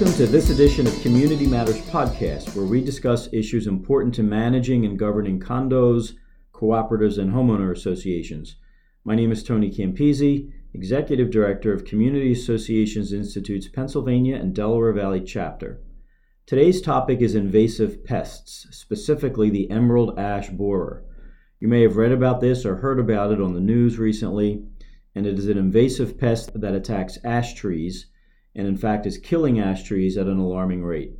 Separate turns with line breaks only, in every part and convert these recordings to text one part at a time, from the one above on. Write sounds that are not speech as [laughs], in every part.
Welcome to this edition of Community Matters Podcast, where we discuss issues important to managing and governing condos, cooperatives, and homeowner associations. My name is Tony Campisi, Executive Director of Community Associations Institute's Pennsylvania and Delaware Valley chapter. Today's topic is invasive pests, specifically the emerald ash borer. You may have read about this or heard about it on the news recently, and it is an invasive pest that attacks ash trees and in fact is killing ash trees at an alarming rate.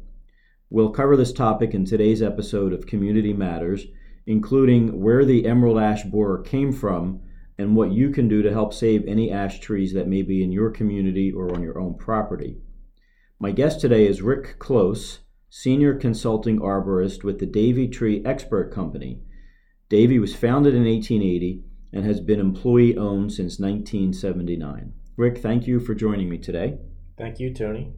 We'll cover this topic in today's episode of Community Matters, including where the emerald ash borer came from and what you can do to help save any ash trees that may be in your community or on your own property. My guest today is Rick Close, Senior Consulting Arborist with the Davey Tree Expert Company. Davey was founded in 1880 and has been employee owned since 1979. Rick, thank you for joining me today.
Thank you, Tony.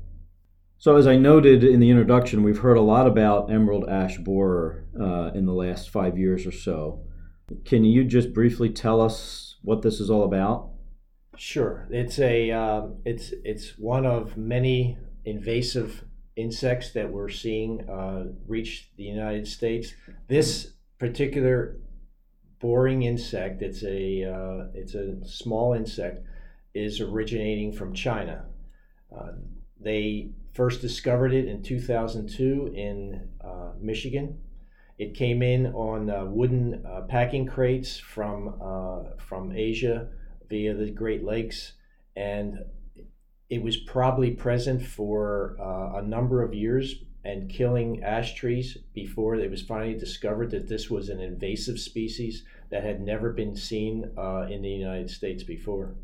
So, as I noted in the introduction, we've heard a lot about emerald ash borer uh, in the last five years or so. Can you just briefly tell us what this is all about?
Sure. It's a uh, it's it's one of many invasive insects that we're seeing uh, reach the United States. This particular boring insect, it's a uh, it's a small insect, is originating from China. Uh, they first discovered it in 2002 in uh, Michigan. It came in on uh, wooden uh, packing crates from uh, from Asia via the Great Lakes, and it was probably present for uh, a number of years and killing ash trees before it was finally discovered that this was an invasive species that had never been seen in the United States before.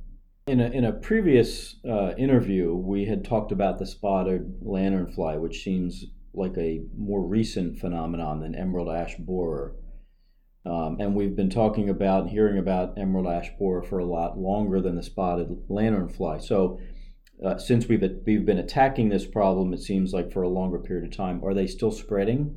In a, in a previous uh, interview, we had talked about the spotted lanternfly, which seems like a more recent phenomenon than emerald ash borer. Um, and we've been talking about and hearing about emerald ash borer for a lot longer than the spotted lanternfly. So, uh, since we've we've been attacking this problem, it seems like for a longer period of time, are they still spreading?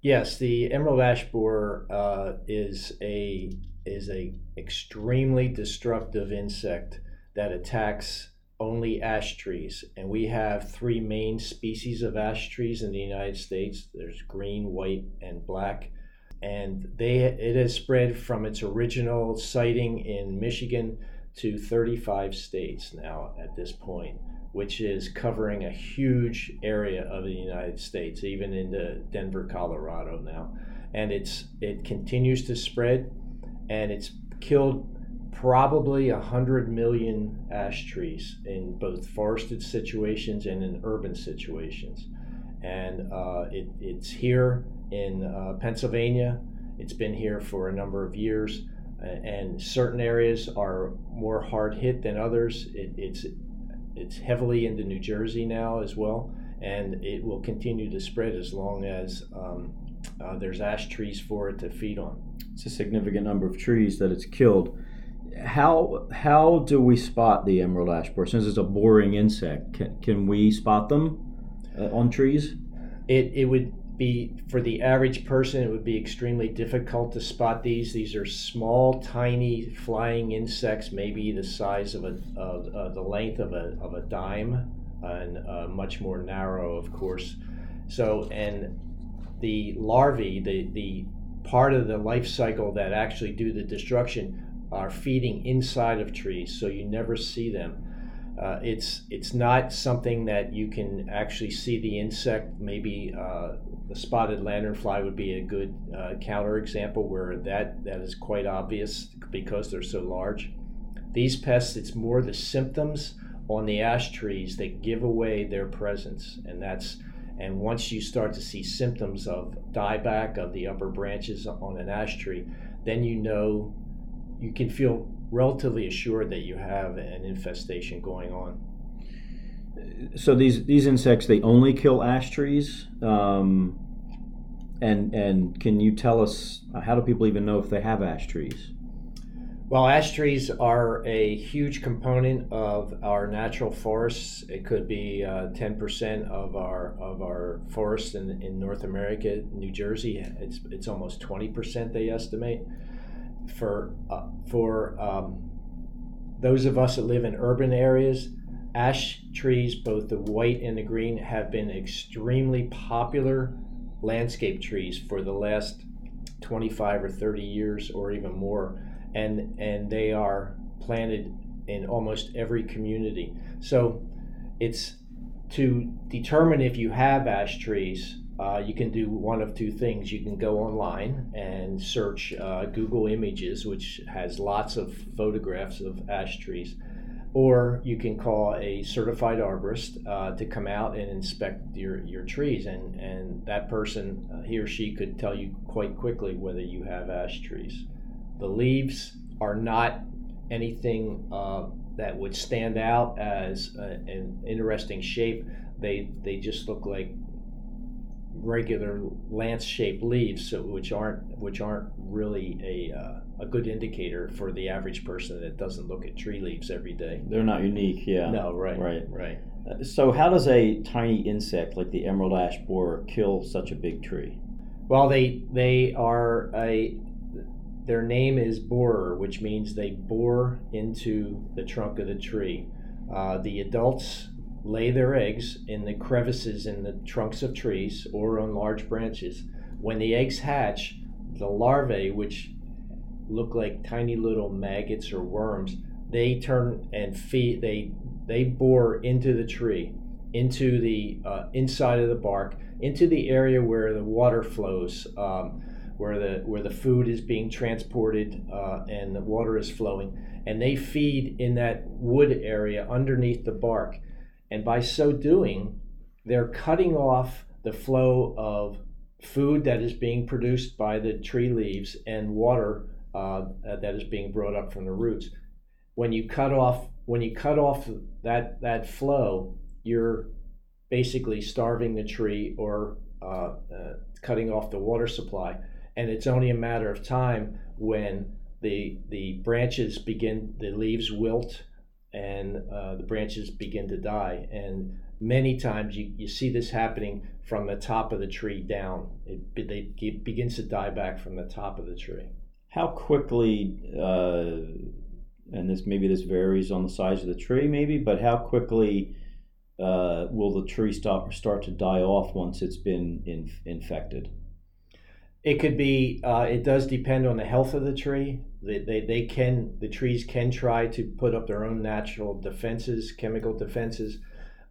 Yes, the emerald ash borer uh, is a is a extremely destructive insect that attacks only ash trees. And we have three main species of ash trees in the United States there's green, white, and black. And they it has spread from its original sighting in Michigan to 35 states now at this point, which is covering a huge area of the United States, even into Denver, Colorado now. And it's it continues to spread and it's killed probably 100 million ash trees in both forested situations and in urban situations. And uh, it, it's here in uh, Pennsylvania. It's been here for a number of years, and certain areas are more hard hit than others. It, it's it's heavily into New Jersey now as well, and it will continue to spread as long as um, uh, there's ash trees for it to feed on.
It's a significant number of trees that it's killed how how do we spot the emerald ash borer? Since it's a boring insect, can, can we spot them uh, on trees?
It it would be for the average person. It would be extremely difficult to spot these. These are small, tiny flying insects, maybe the size of a of uh, the length of a of a dime, and uh, much more narrow, of course. So and the larvae, the the part of the life cycle that actually do the destruction are feeding inside of trees, so you never see them. Uh, it's it's not something that you can actually see the insect. Maybe uh, the spotted lanternfly would be a good uh, counter example where that that is quite obvious because they're so large. These pests, it's more the symptoms on the ash trees that give away their presence, and that's and once you start to see symptoms of dieback of the upper branches on an ash tree, then you know you can feel relatively assured that you have an infestation going on.
So these these insects they only kill ash trees, um, and and can you tell us uh, how do people even know if they have ash trees?
Well, ash trees are a huge component of our natural forests. It could be uh, ten uh, percent of our of our forests in, in North America. New Jersey, it's it's almost twenty percent. They estimate for uh, for um, those of us that live in urban areas, ash trees, both the white and the green, have been extremely popular landscape trees for the last 25 or 30 years or even more. And, and they are planted in almost every community. So it's to determine if you have ash trees, uh, you can do one of two things. You can go online and search uh, Google Images, which has lots of photographs of ash trees, or you can call a certified arborist uh, to come out and inspect your, your trees. And, and that person, uh, he or she, could tell you quite quickly whether you have ash trees. The leaves are not anything uh, that would stand out as a, an interesting shape. They, they just look like regular lance-shaped leaves, so which aren't which aren't really a uh, a good indicator for the average person that doesn't look at tree leaves every day.
They're not unique, yeah.
No, right,
Right.
right.
Uh, So, how does a tiny insect like the emerald ash borer kill such a big tree?
Well, they they are a their name is borer, which means they bore into the trunk of the tree. Uh, the adults lay their eggs in the crevices in the trunks of trees or on large branches. When the eggs hatch, the larvae, which look like tiny little maggots or worms, they turn and feed. They they bore into the tree, into the uh, inside of the bark, into the area where the water flows, um, where the where the food is being transported uh, and the water is flowing, and they feed in that wood area underneath the bark, and by so doing, they're cutting off the flow of food that is being produced by the tree leaves and water uh, that is being brought up from the roots. When you cut off when you cut off that that flow, you're basically starving the tree or uh, uh, cutting off the water supply, and it's only a matter of time when the the branches begin the leaves wilt and uh, the branches begin to die. And many times you, you see this happening from the top of the tree down. It, they, it begins to die back from the top of the tree.
How quickly, uh, and this maybe this varies on the size of the tree, maybe, but how quickly uh, will the tree stop start to die off once it's been in, infected?
It could be. Uh, it does depend on the health of the tree. They, they, they can the trees can try to put up their own natural defenses, chemical defenses,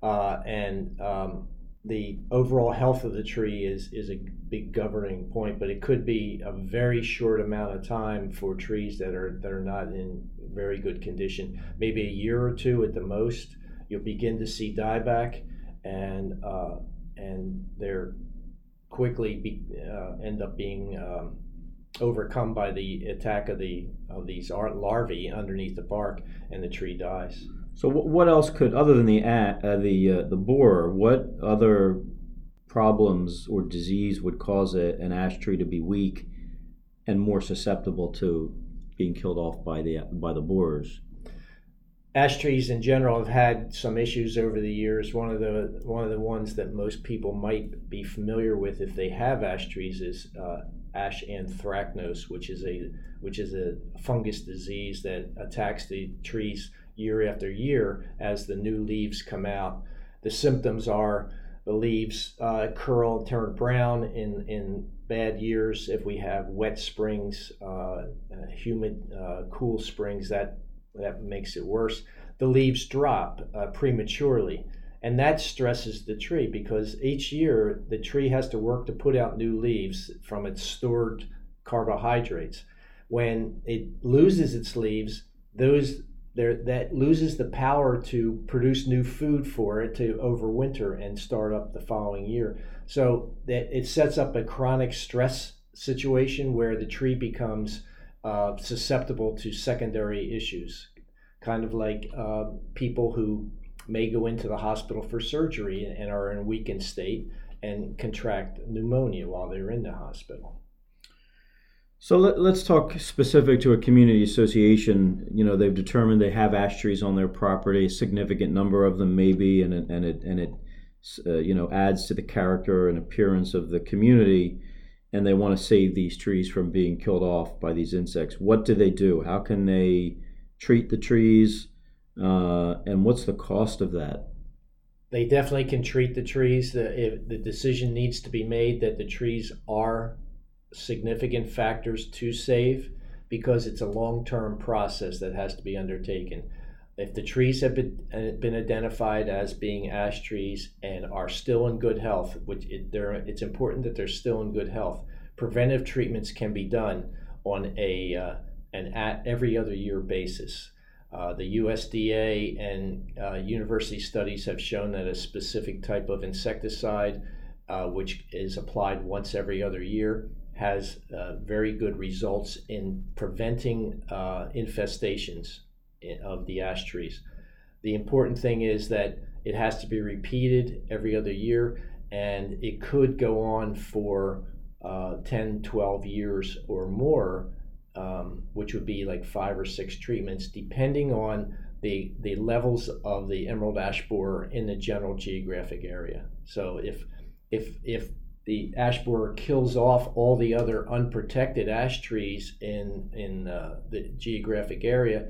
uh, and um, the overall health of the tree is is a big governing point. But it could be a very short amount of time for trees that are that are not in very good condition. Maybe a year or two at the most. You'll begin to see dieback, and uh, and they're quickly be, uh, end up being um, overcome by the attack of the of these art larvae underneath the bark, and the tree dies.
So, what else could, other than the uh, the uh, the borer, what other problems or disease would cause a, an ash tree to be weak and more susceptible to being killed off by the by the borers?
Ash trees in general have had some issues over the years. One of the one of the ones that most people might be familiar with if they have ash trees is uh, ash anthracnose, which is a which is a fungus disease that attacks the trees year after year as the new leaves come out. The symptoms are the leaves uh, curl, and turn brown in in bad years. If we have wet springs, uh, humid, uh, cool springs, that that makes it worse. The leaves drop uh, prematurely, and that stresses the tree because each year the tree has to work to put out new leaves from its stored carbohydrates. When it loses its leaves, those there that loses the power to produce new food for it to overwinter and start up the following year. So that it sets up a chronic stress situation where the tree becomes uh, susceptible to secondary issues, kind of like uh, people who may go into the hospital for surgery and are in a weakened state and contract pneumonia while they're in the hospital.
So let, us talk specific to a community association. You know, they've determined they have ash trees on their property, a significant number of them maybe, and it, and it and it uh, you know adds to the character and appearance of the community. And they want to save these trees from being killed off by these insects. What do they do? How can they treat the trees? Uh, and what's the cost of that?
They definitely can treat the trees. The, the decision needs to be made that the trees are significant factors to save because it's a long term process that has to be undertaken. If the trees have been, uh, been identified as being ash trees and are still in good health, which it, it's important that they're still in good health, preventive treatments can be done on a uh, an at every other year basis. Uh, the USDA and uh, university studies have shown that a specific type of insecticide, uh, which is applied once every other year, has uh, very good results in preventing infestations of the ash trees. The important thing is that it has to be repeated every other year, and it could go on for uh, 10, 12 years or more, um, which would be like five or six treatments, depending on the, the levels of the emerald ash borer in the general geographic area. So if, if, if the ash borer kills off all the other unprotected ash trees in, in uh, the geographic area,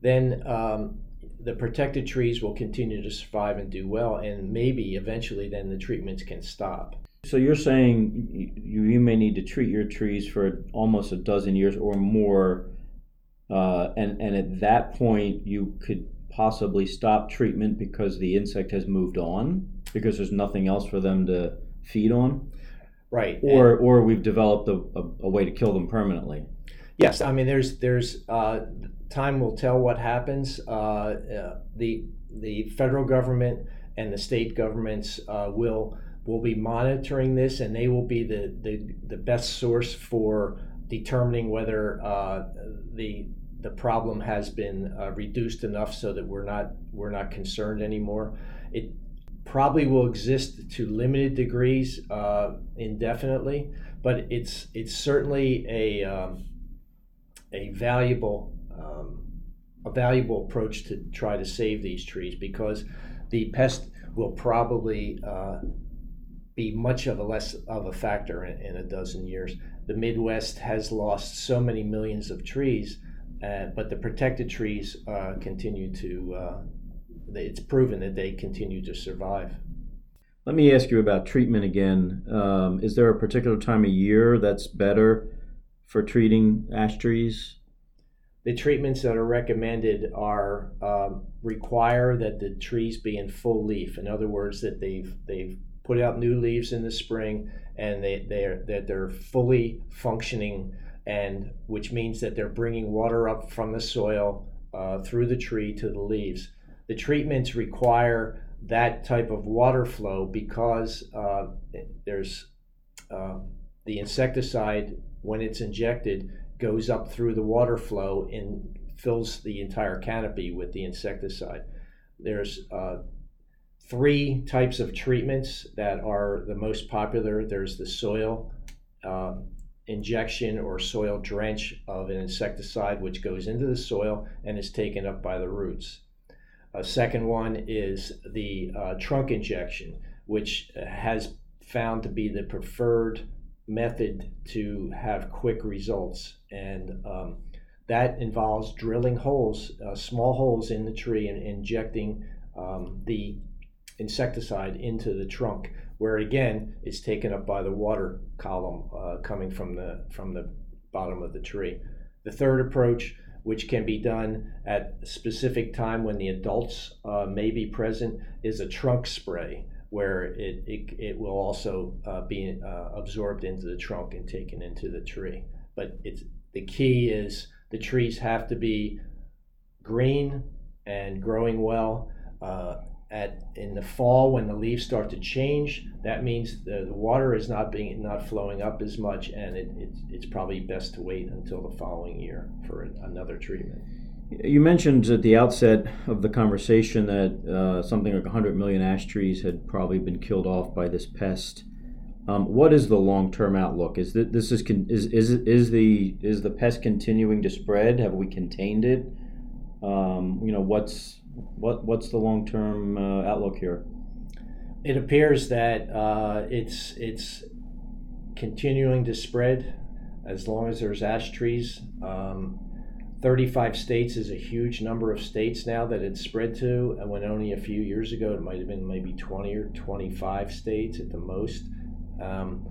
then um, the protected trees will continue to survive and do well, and maybe eventually then the treatments can stop.
So you're saying you, you may need to treat your trees for almost a dozen years or more, uh, and and at that point you could possibly stop treatment because the insect has moved on because there's nothing else for them to feed on.
Right.
Or and, or we've developed a, a, a, way to kill them permanently.
Yes, I mean there's there's uh, time will tell what happens. Uh, uh, the the federal government and the state governments uh, will will be monitoring this, and they will be the, the, the best source for determining whether uh, the the problem has been reduced enough so that we're not we're not concerned anymore. It probably will exist to limited degrees indefinitely, but it's it's certainly a um, a valuable um, a valuable approach to try to save these trees because the pest will probably uh, be much of a less of a factor in, in, a dozen years. The Midwest has lost so many millions of trees, uh, but the protected trees uh, continue to. Uh, it's proven that they continue to survive.
Let me ask you about treatment again. Um, is there a particular time of year that's better for treating ash trees?
The treatments that are recommended are um, require that the trees be in full leaf. In other words, that they've they've put out new leaves in the spring, and they they're that they're fully functioning, and which means that they're bringing water up from the soil uh, through the tree to the leaves. The treatments require that type of water flow because uh, there's uh, the insecticide when it's injected goes up through the water flow and fills the entire canopy with the insecticide. There's uh, three types of treatments that are the most popular. There's the soil uh, injection or soil drench of an insecticide, which goes into the soil and is taken up by the roots. A second one is the uh, trunk injection, which has found to be the preferred method to have quick results. And um, that involves drilling holes, uh, small holes in the tree, and injecting um, the insecticide into the trunk, where again it's taken up by the water column uh, coming from the from the bottom of the tree. The third approach, which can be done at a specific time when the adults uh, may be present, is a trunk spray, where it it, it will also uh, be uh, absorbed into the trunk and taken into the tree. But it's the key is the trees have to be green and growing well. Uh, at in the fall when the leaves start to change that means the, the water is not being not flowing up as much and it, it, it's probably best to wait until the following year for another treatment
you mentioned at the outset of the conversation that uh, something like 100 million ash trees had probably been killed off by this pest um, what is the long-term outlook is this is is, is is the is the pest continuing to spread have we contained it um, you know what's what what's the long term uh, outlook here?
It appears that uh, it's it's continuing to spread as long as there's ash trees. Um, 35 states is a huge number of states now that it's spread to, and when only a few years ago it might have been maybe 20 or 25 states at the most. Um,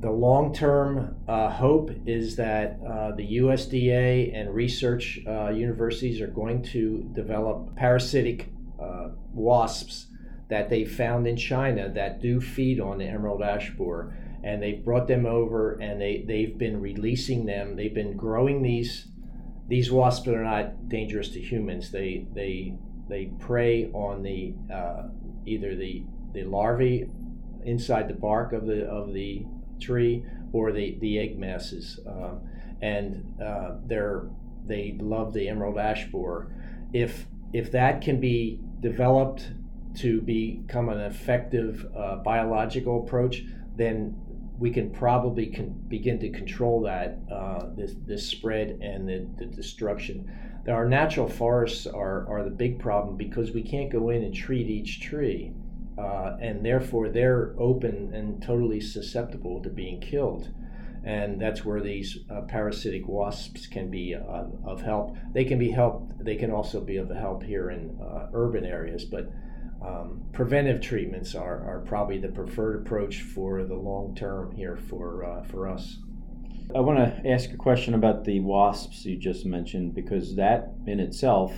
the long term uh, hope is that uh, the USDA and research uh, universities are going to develop parasitic uh, wasps that they found in China that do feed on the emerald ash borer. And they've brought them over and they, they've been releasing them. They've been growing these these wasps are not dangerous to humans. They they they prey on the uh, either the the larvae inside the bark of the of the tree or the, the egg masses. Uh, and uh, they're, they love the emerald ash borer. If, if that can be developed to become an effective uh, biological approach, then we can probably begin to control that uh, this, this spread and the, the destruction. Our natural forests are, are the big problem because we can't go in and treat each tree uh, and therefore they're open and totally susceptible to being killed. And that's where these uh, parasitic wasps can be uh, of help. They can be helped. They can also be of help here in uh, urban areas, but um, preventive treatments are, are probably the preferred approach for the long term here for uh, for us.
I want to ask a question about the wasps you just mentioned because that in itself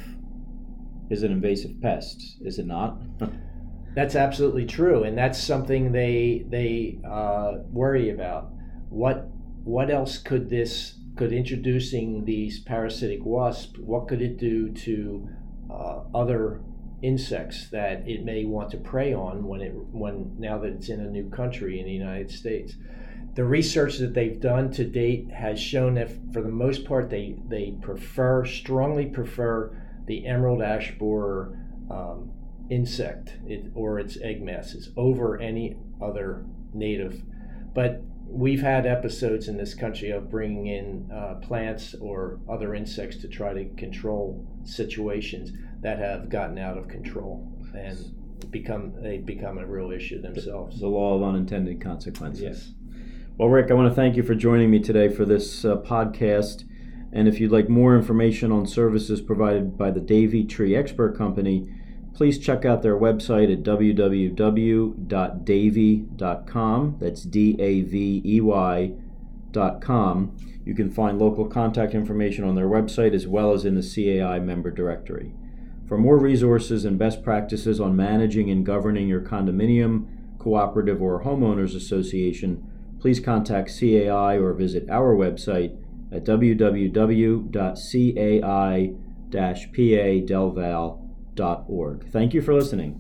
is an invasive pest, is it not? [laughs]
That's absolutely true, and that's something they they uh, worry about. What what else could this could introducing these parasitic wasps? What could it do to uh, other insects that it may want to prey on when it when now that it's in a new country in the United States? The research that they've done to date has shown that for the most part they they prefer strongly prefer the emerald ash borer um, insect it, or its egg masses over any other native. But we've had episodes in this country of bringing in uh, plants or other insects to try to control situations that have gotten out of control and become they become a real issue themselves.
The law of unintended consequences.
Yes.
Well, Rick, I want to thank you for joining me today for this uh, podcast. And if you'd like more information on services provided by the Davey Tree Expert Company, please check out their website at www.davey.com. That's D A V E Y.com. You can find local contact information on their website as well as in the CAI member directory. For more resources and best practices on managing and governing your condominium, cooperative, or homeowners association, please contact CAI or visit our website at www.cai-pa-delval.com. Thank you for listening.